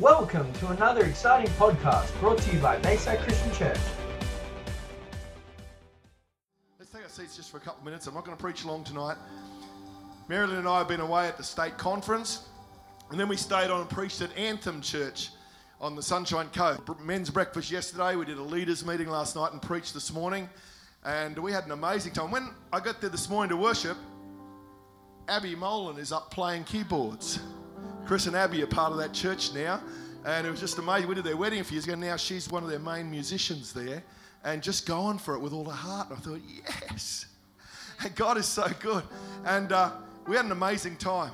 Welcome to another exciting podcast brought to you by Bayside Christian Church. Let's take our seats just for a couple of minutes. I'm not going to preach long tonight. Marilyn and I have been away at the state conference, and then we stayed on and preached at Anthem Church on the Sunshine Coast. Men's breakfast yesterday. We did a leaders meeting last night and preached this morning, and we had an amazing time. When I got there this morning to worship, Abby Molan is up playing keyboards. Chris and Abby are part of that church now, and it was just amazing. We did their wedding a few years ago. Now she's one of their main musicians there, and just going for it with all her heart. And I thought, yes, and God is so good. And uh, we had an amazing time.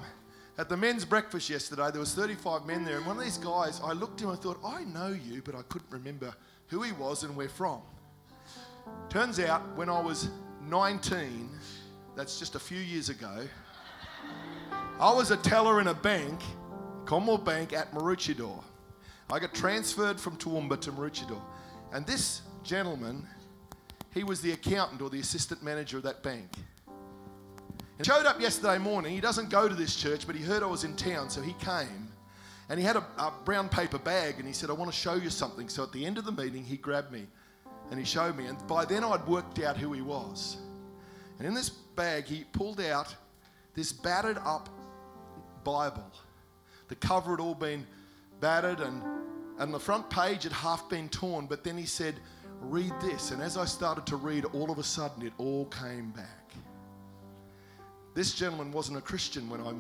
At the men's breakfast yesterday, there was 35 men there, and one of these guys, I looked at him and thought, I know you, but I couldn't remember who he was and where from. Turns out, when I was 19, that's just a few years ago, I was a teller in a bank, Commonwealth Bank at Maroochydore. I got transferred from Toowoomba to Maroochydore. And this gentleman, he was the accountant or the assistant manager of that bank. He showed up yesterday morning. He doesn't go to this church, but he heard I was in town, so he came. And he had a, a brown paper bag, and he said, I want to show you something. So at the end of the meeting, he grabbed me and he showed me. And by then, I'd worked out who he was. And in this bag, he pulled out this battered up Bible. The cover had all been battered and, and the front page had half been torn, but then he said, Read this. And as I started to read, all of a sudden it all came back. This gentleman wasn't a Christian when I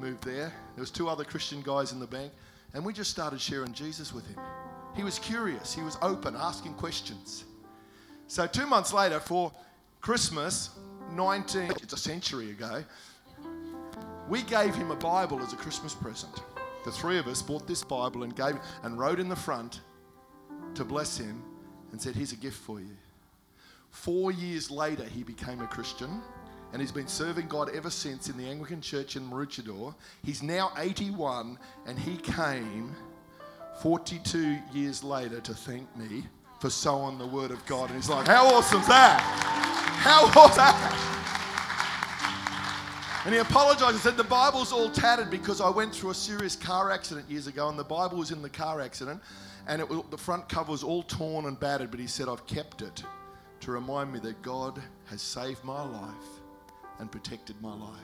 moved there. There was two other Christian guys in the bank, and we just started sharing Jesus with him. He was curious, he was open, asking questions. So two months later, for Christmas, 19, it's a century ago, we gave him a Bible as a Christmas present. The three of us bought this Bible and gave and wrote in the front to bless him and said, Here's a gift for you. Four years later, he became a Christian and he's been serving God ever since in the Anglican Church in Maroochydore. He's now 81 and he came 42 years later to thank me for sowing the word of God. And he's like, How awesome's that? How awesome that? And he apologized and said, The Bible's all tattered because I went through a serious car accident years ago, and the Bible was in the car accident, and it, the front cover was all torn and battered. But he said, I've kept it to remind me that God has saved my life and protected my life.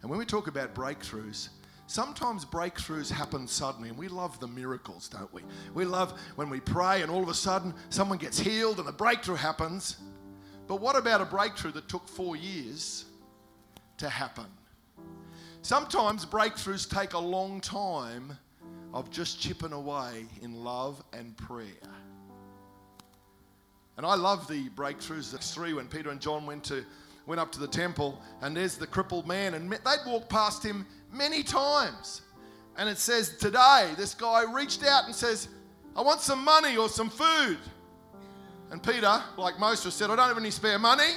And when we talk about breakthroughs, sometimes breakthroughs happen suddenly, and we love the miracles, don't we? We love when we pray and all of a sudden someone gets healed and a breakthrough happens. But what about a breakthrough that took four years? To happen. Sometimes breakthroughs take a long time of just chipping away in love and prayer. And I love the breakthroughs. That's three when Peter and John went to went up to the temple, and there's the crippled man, and they'd walk past him many times. And it says today, this guy reached out and says, I want some money or some food. And Peter, like most said, I don't have any spare money.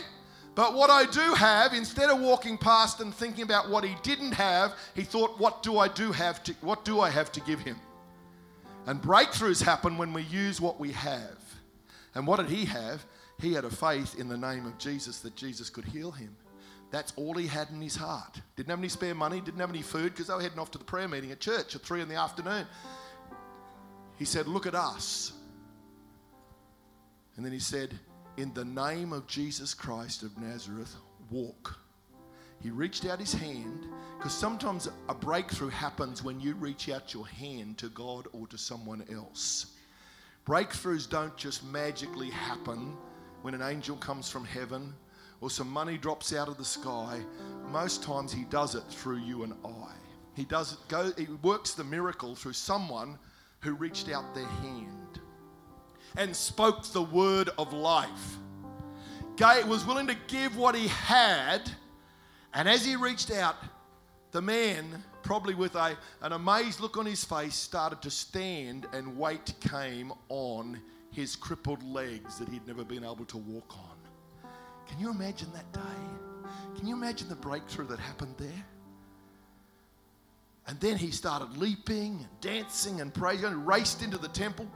But what I do have, instead of walking past and thinking about what he didn't have, he thought, what do I do have to what do I have to give him? And breakthroughs happen when we use what we have. And what did he have? He had a faith in the name of Jesus that Jesus could heal him. That's all he had in his heart. Didn't have any spare money, didn't have any food because they were heading off to the prayer meeting at church at three in the afternoon. He said, Look at us. And then he said, in the name of Jesus Christ of Nazareth, walk. He reached out his hand because sometimes a breakthrough happens when you reach out your hand to God or to someone else. Breakthroughs don't just magically happen when an angel comes from heaven or some money drops out of the sky. Most times he does it through you and I. He does it go he works the miracle through someone who reached out their hand and spoke the word of life. Gay was willing to give what he had, and as he reached out, the man, probably with a, an amazed look on his face, started to stand, and weight came on his crippled legs that he'd never been able to walk on. Can you imagine that day? Can you imagine the breakthrough that happened there? And then he started leaping and dancing and praising and raced into the temple,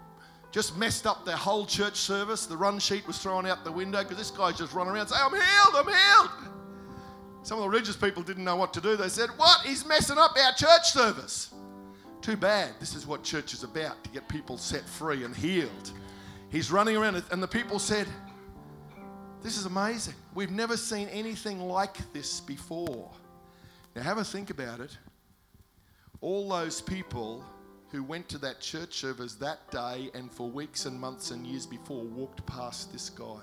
just messed up their whole church service. The run sheet was thrown out the window because this guy's just running around saying, I'm healed, I'm healed. Some of the religious people didn't know what to do. They said, What? He's messing up our church service. Too bad. This is what church is about to get people set free and healed. He's running around, and the people said, This is amazing. We've never seen anything like this before. Now, have a think about it. All those people who went to that church service that day and for weeks and months and years before walked past this guy.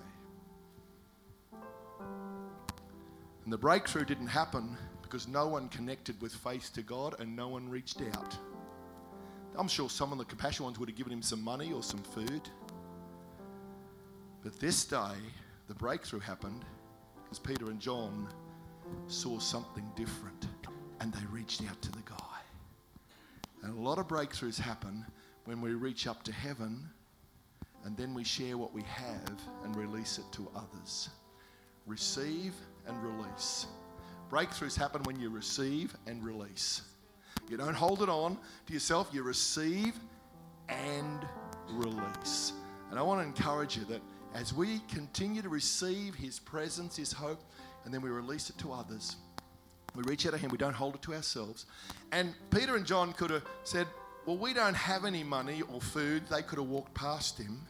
And the breakthrough didn't happen because no one connected with faith to God and no one reached out. I'm sure some of the compassion ones would have given him some money or some food. But this day, the breakthrough happened because Peter and John saw something different and they reached out to the guy. And a lot of breakthroughs happen when we reach up to heaven and then we share what we have and release it to others. Receive and release. Breakthroughs happen when you receive and release. You don't hold it on to yourself, you receive and release. And I want to encourage you that as we continue to receive His presence, His hope, and then we release it to others, we reach out to Him, we don't hold it to ourselves. And Peter and John could have said, Well, we don't have any money or food. They could have walked past Him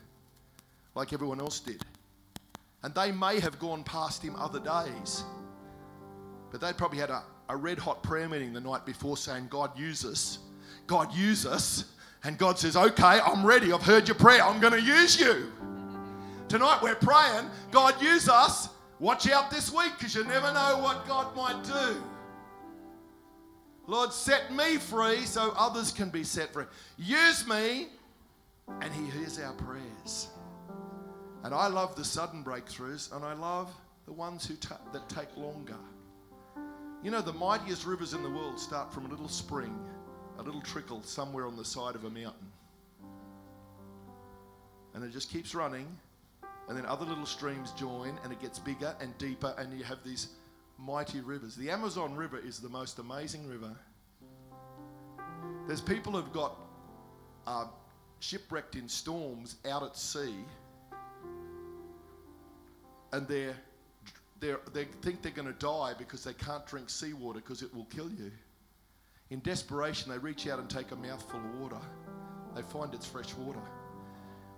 like everyone else did. And they may have gone past Him other days. But they'd probably had a, a red hot prayer meeting the night before saying, God, use us. God, use us. And God says, Okay, I'm ready. I've heard your prayer. I'm going to use you. Tonight we're praying, God, use us. Watch out this week because you never know what God might do. Lord, set me free so others can be set free. Use me, and He hears our prayers. And I love the sudden breakthroughs, and I love the ones who ta- that take longer. You know, the mightiest rivers in the world start from a little spring, a little trickle somewhere on the side of a mountain. And it just keeps running, and then other little streams join, and it gets bigger and deeper, and you have these mighty rivers. The Amazon River is the most amazing river. There's people who've got uh, shipwrecked in storms out at sea, and they're, they're, they think they're going to die because they can't drink seawater because it will kill you. In desperation, they reach out and take a mouthful of water. They find it's fresh water.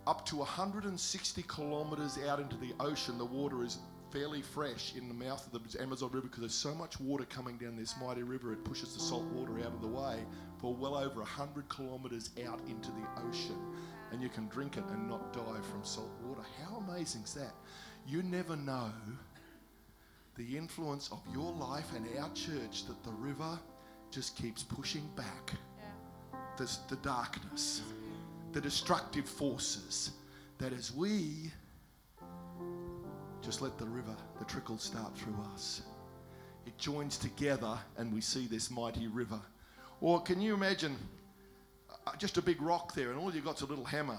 Up to 160 kilometres out into the ocean, the water is fairly fresh in the mouth of the Amazon River because there's so much water coming down this mighty river, it pushes the salt water out of the way for well over 100 kilometres out into the ocean. And you can drink it and not die from salt water. How amazing is that? You never know the influence of your life and our church that the river just keeps pushing back the, the darkness, the destructive forces. That as we just let the river, the trickle start through us. It joins together and we see this mighty river. Or can you imagine uh, just a big rock there and all you've got's a little hammer?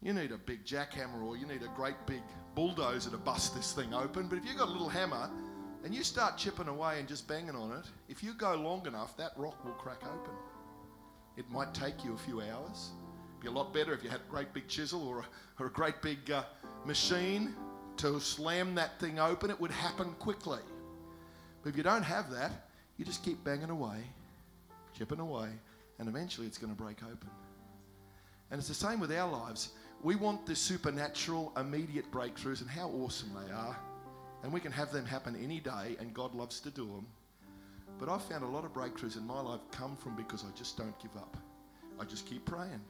You need a big jackhammer or you need a great big bulldozer to bust this thing open. But if you've got a little hammer and you start chipping away and just banging on it, if you go long enough, that rock will crack open. It might take you a few hours. It'd Be a lot better if you had a great big chisel or a, or a great big uh, machine to slam that thing open, it would happen quickly. But if you don't have that, you just keep banging away, chipping away, and eventually it's going to break open. And it's the same with our lives. We want the supernatural, immediate breakthroughs, and how awesome they are. And we can have them happen any day, and God loves to do them. But I've found a lot of breakthroughs in my life come from because I just don't give up. I just keep praying.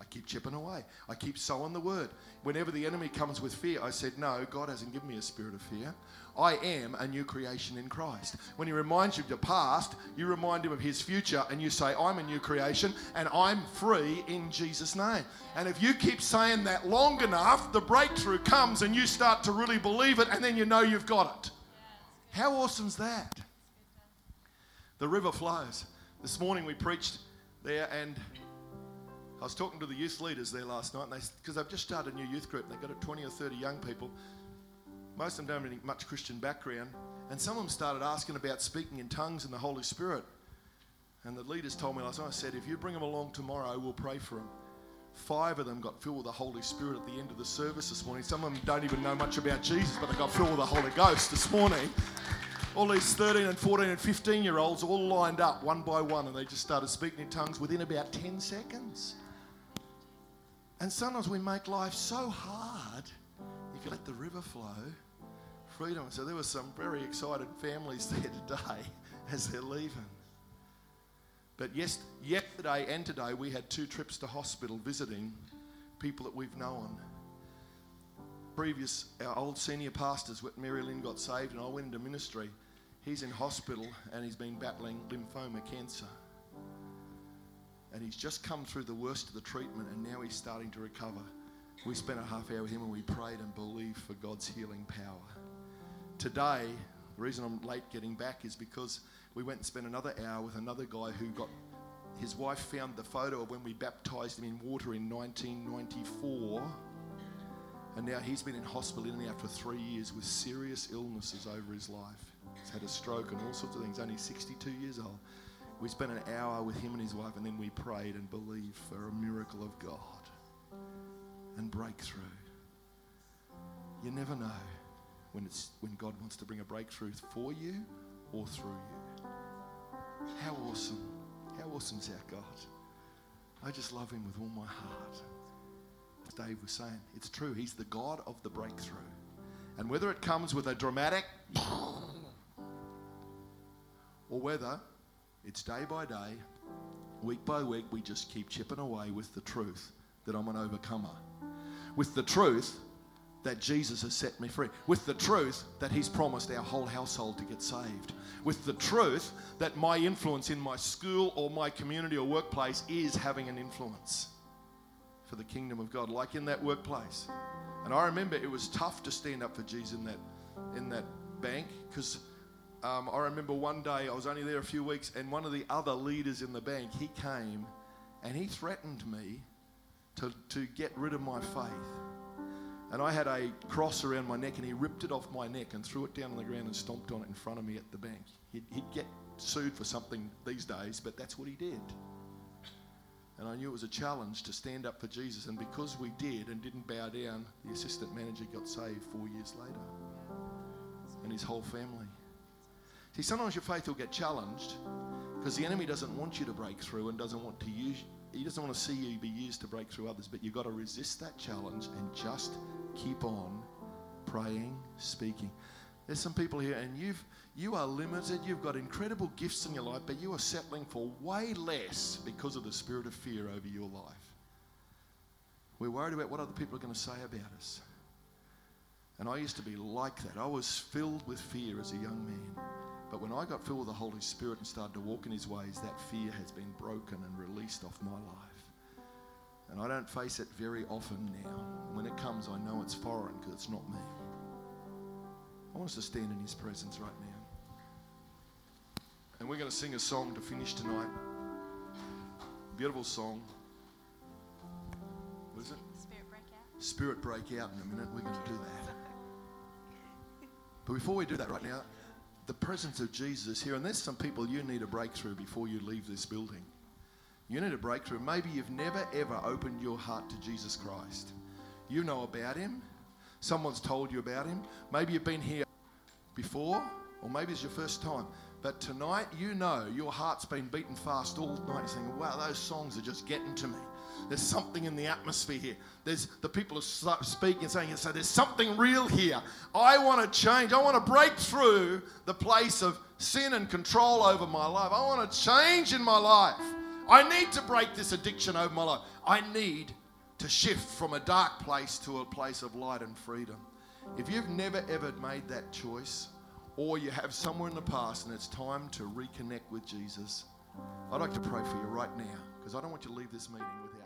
I keep chipping away. I keep sowing the word. Whenever the enemy comes with fear, I said, No, God hasn't given me a spirit of fear. I am a new creation in Christ. When he reminds you of your past, you remind him of his future and you say, I'm a new creation and I'm free in Jesus' name. And if you keep saying that long enough, the breakthrough comes and you start to really believe it and then you know you've got it. How awesome is that? The river flows. This morning we preached there and I was talking to the youth leaders there last night, because they've just started a new youth group. They've got 20 or 30 young people. Most of them don't have much Christian background. And some of them started asking about speaking in tongues and the Holy Spirit. And the leaders told me last night, I said, if you bring them along tomorrow, we'll pray for them. Five of them got filled with the Holy Spirit at the end of the service this morning. Some of them don't even know much about Jesus, but they got filled with the Holy Ghost this morning. all these 13 and 14 and 15 year olds all lined up one by one and they just started speaking in tongues within about 10 seconds. And sometimes we make life so hard, if you let the river flow. Freedom. So there were some very excited families there today as they're leaving. But yes, yesterday and today we had two trips to hospital visiting people that we've known. Previous, our old senior pastors, Marilyn got saved and I went into ministry. He's in hospital and he's been battling lymphoma cancer. And he's just come through the worst of the treatment and now he's starting to recover. We spent a half hour with him and we prayed and believed for God's healing power. Today, the reason I'm late getting back is because we went and spent another hour with another guy who got his wife found the photo of when we baptized him in water in 1994. And now he's been in hospital in and out for three years with serious illnesses over his life. He's had a stroke and all sorts of things, only 62 years old. We spent an hour with him and his wife, and then we prayed and believed for a miracle of God and breakthrough. You never know when, it's, when God wants to bring a breakthrough for you or through you. How awesome. How awesome is our God? I just love him with all my heart. As Dave was saying, it's true. He's the God of the breakthrough. And whether it comes with a dramatic or whether it's day by day, week by week, we just keep chipping away with the truth that I'm an overcomer. With the truth that Jesus has set me free. With the truth that He's promised our whole household to get saved. With the truth that my influence in my school or my community or workplace is having an influence for the kingdom of God, like in that workplace. And I remember it was tough to stand up for Jesus in that, in that bank because um, I remember one day I was only there a few weeks, and one of the other leaders in the bank he came and he threatened me to, to get rid of my faith. And I had a cross around my neck, and he ripped it off my neck and threw it down on the ground and stomped on it in front of me at the bank. He'd, he'd get sued for something these days, but that's what he did. And I knew it was a challenge to stand up for Jesus. And because we did and didn't bow down, the assistant manager got saved four years later. And his whole family. See, sometimes your faith will get challenged because the enemy doesn't want you to break through and doesn't want to use he doesn't want to see you be used to break through others, but you've got to resist that challenge and just keep on praying, speaking. There's some people here, and you've you are limited. You've got incredible gifts in your life, but you are settling for way less because of the spirit of fear over your life. We're worried about what other people are going to say about us. And I used to be like that. I was filled with fear as a young man. But when I got filled with the Holy Spirit and started to walk in His ways, that fear has been broken and released off my life. And I don't face it very often now. When it comes, I know it's foreign because it's not me. I want us to stand in His presence right now. And we're going to sing a song to finish tonight. Beautiful song. What is it? Spirit breakout. Spirit breakout in a minute. We're going to do that. But before we do that right now, the presence of Jesus here. And there's some people you need a breakthrough before you leave this building. You need a breakthrough. Maybe you've never ever opened your heart to Jesus Christ. You know about him. Someone's told you about him. Maybe you've been here before, or maybe it's your first time. But tonight, you know your heart's been beating fast all night. Saying, wow, those songs are just getting to me. There's something in the atmosphere here. There's the people are speaking, and saying, so there's something real here. I want to change. I want to break through the place of sin and control over my life. I want to change in my life. I need to break this addiction over my life. I need to shift from a dark place to a place of light and freedom. If you've never ever made that choice, or you have somewhere in the past and it's time to reconnect with Jesus, I'd like to pray for you right now because I don't want you to leave this meeting without.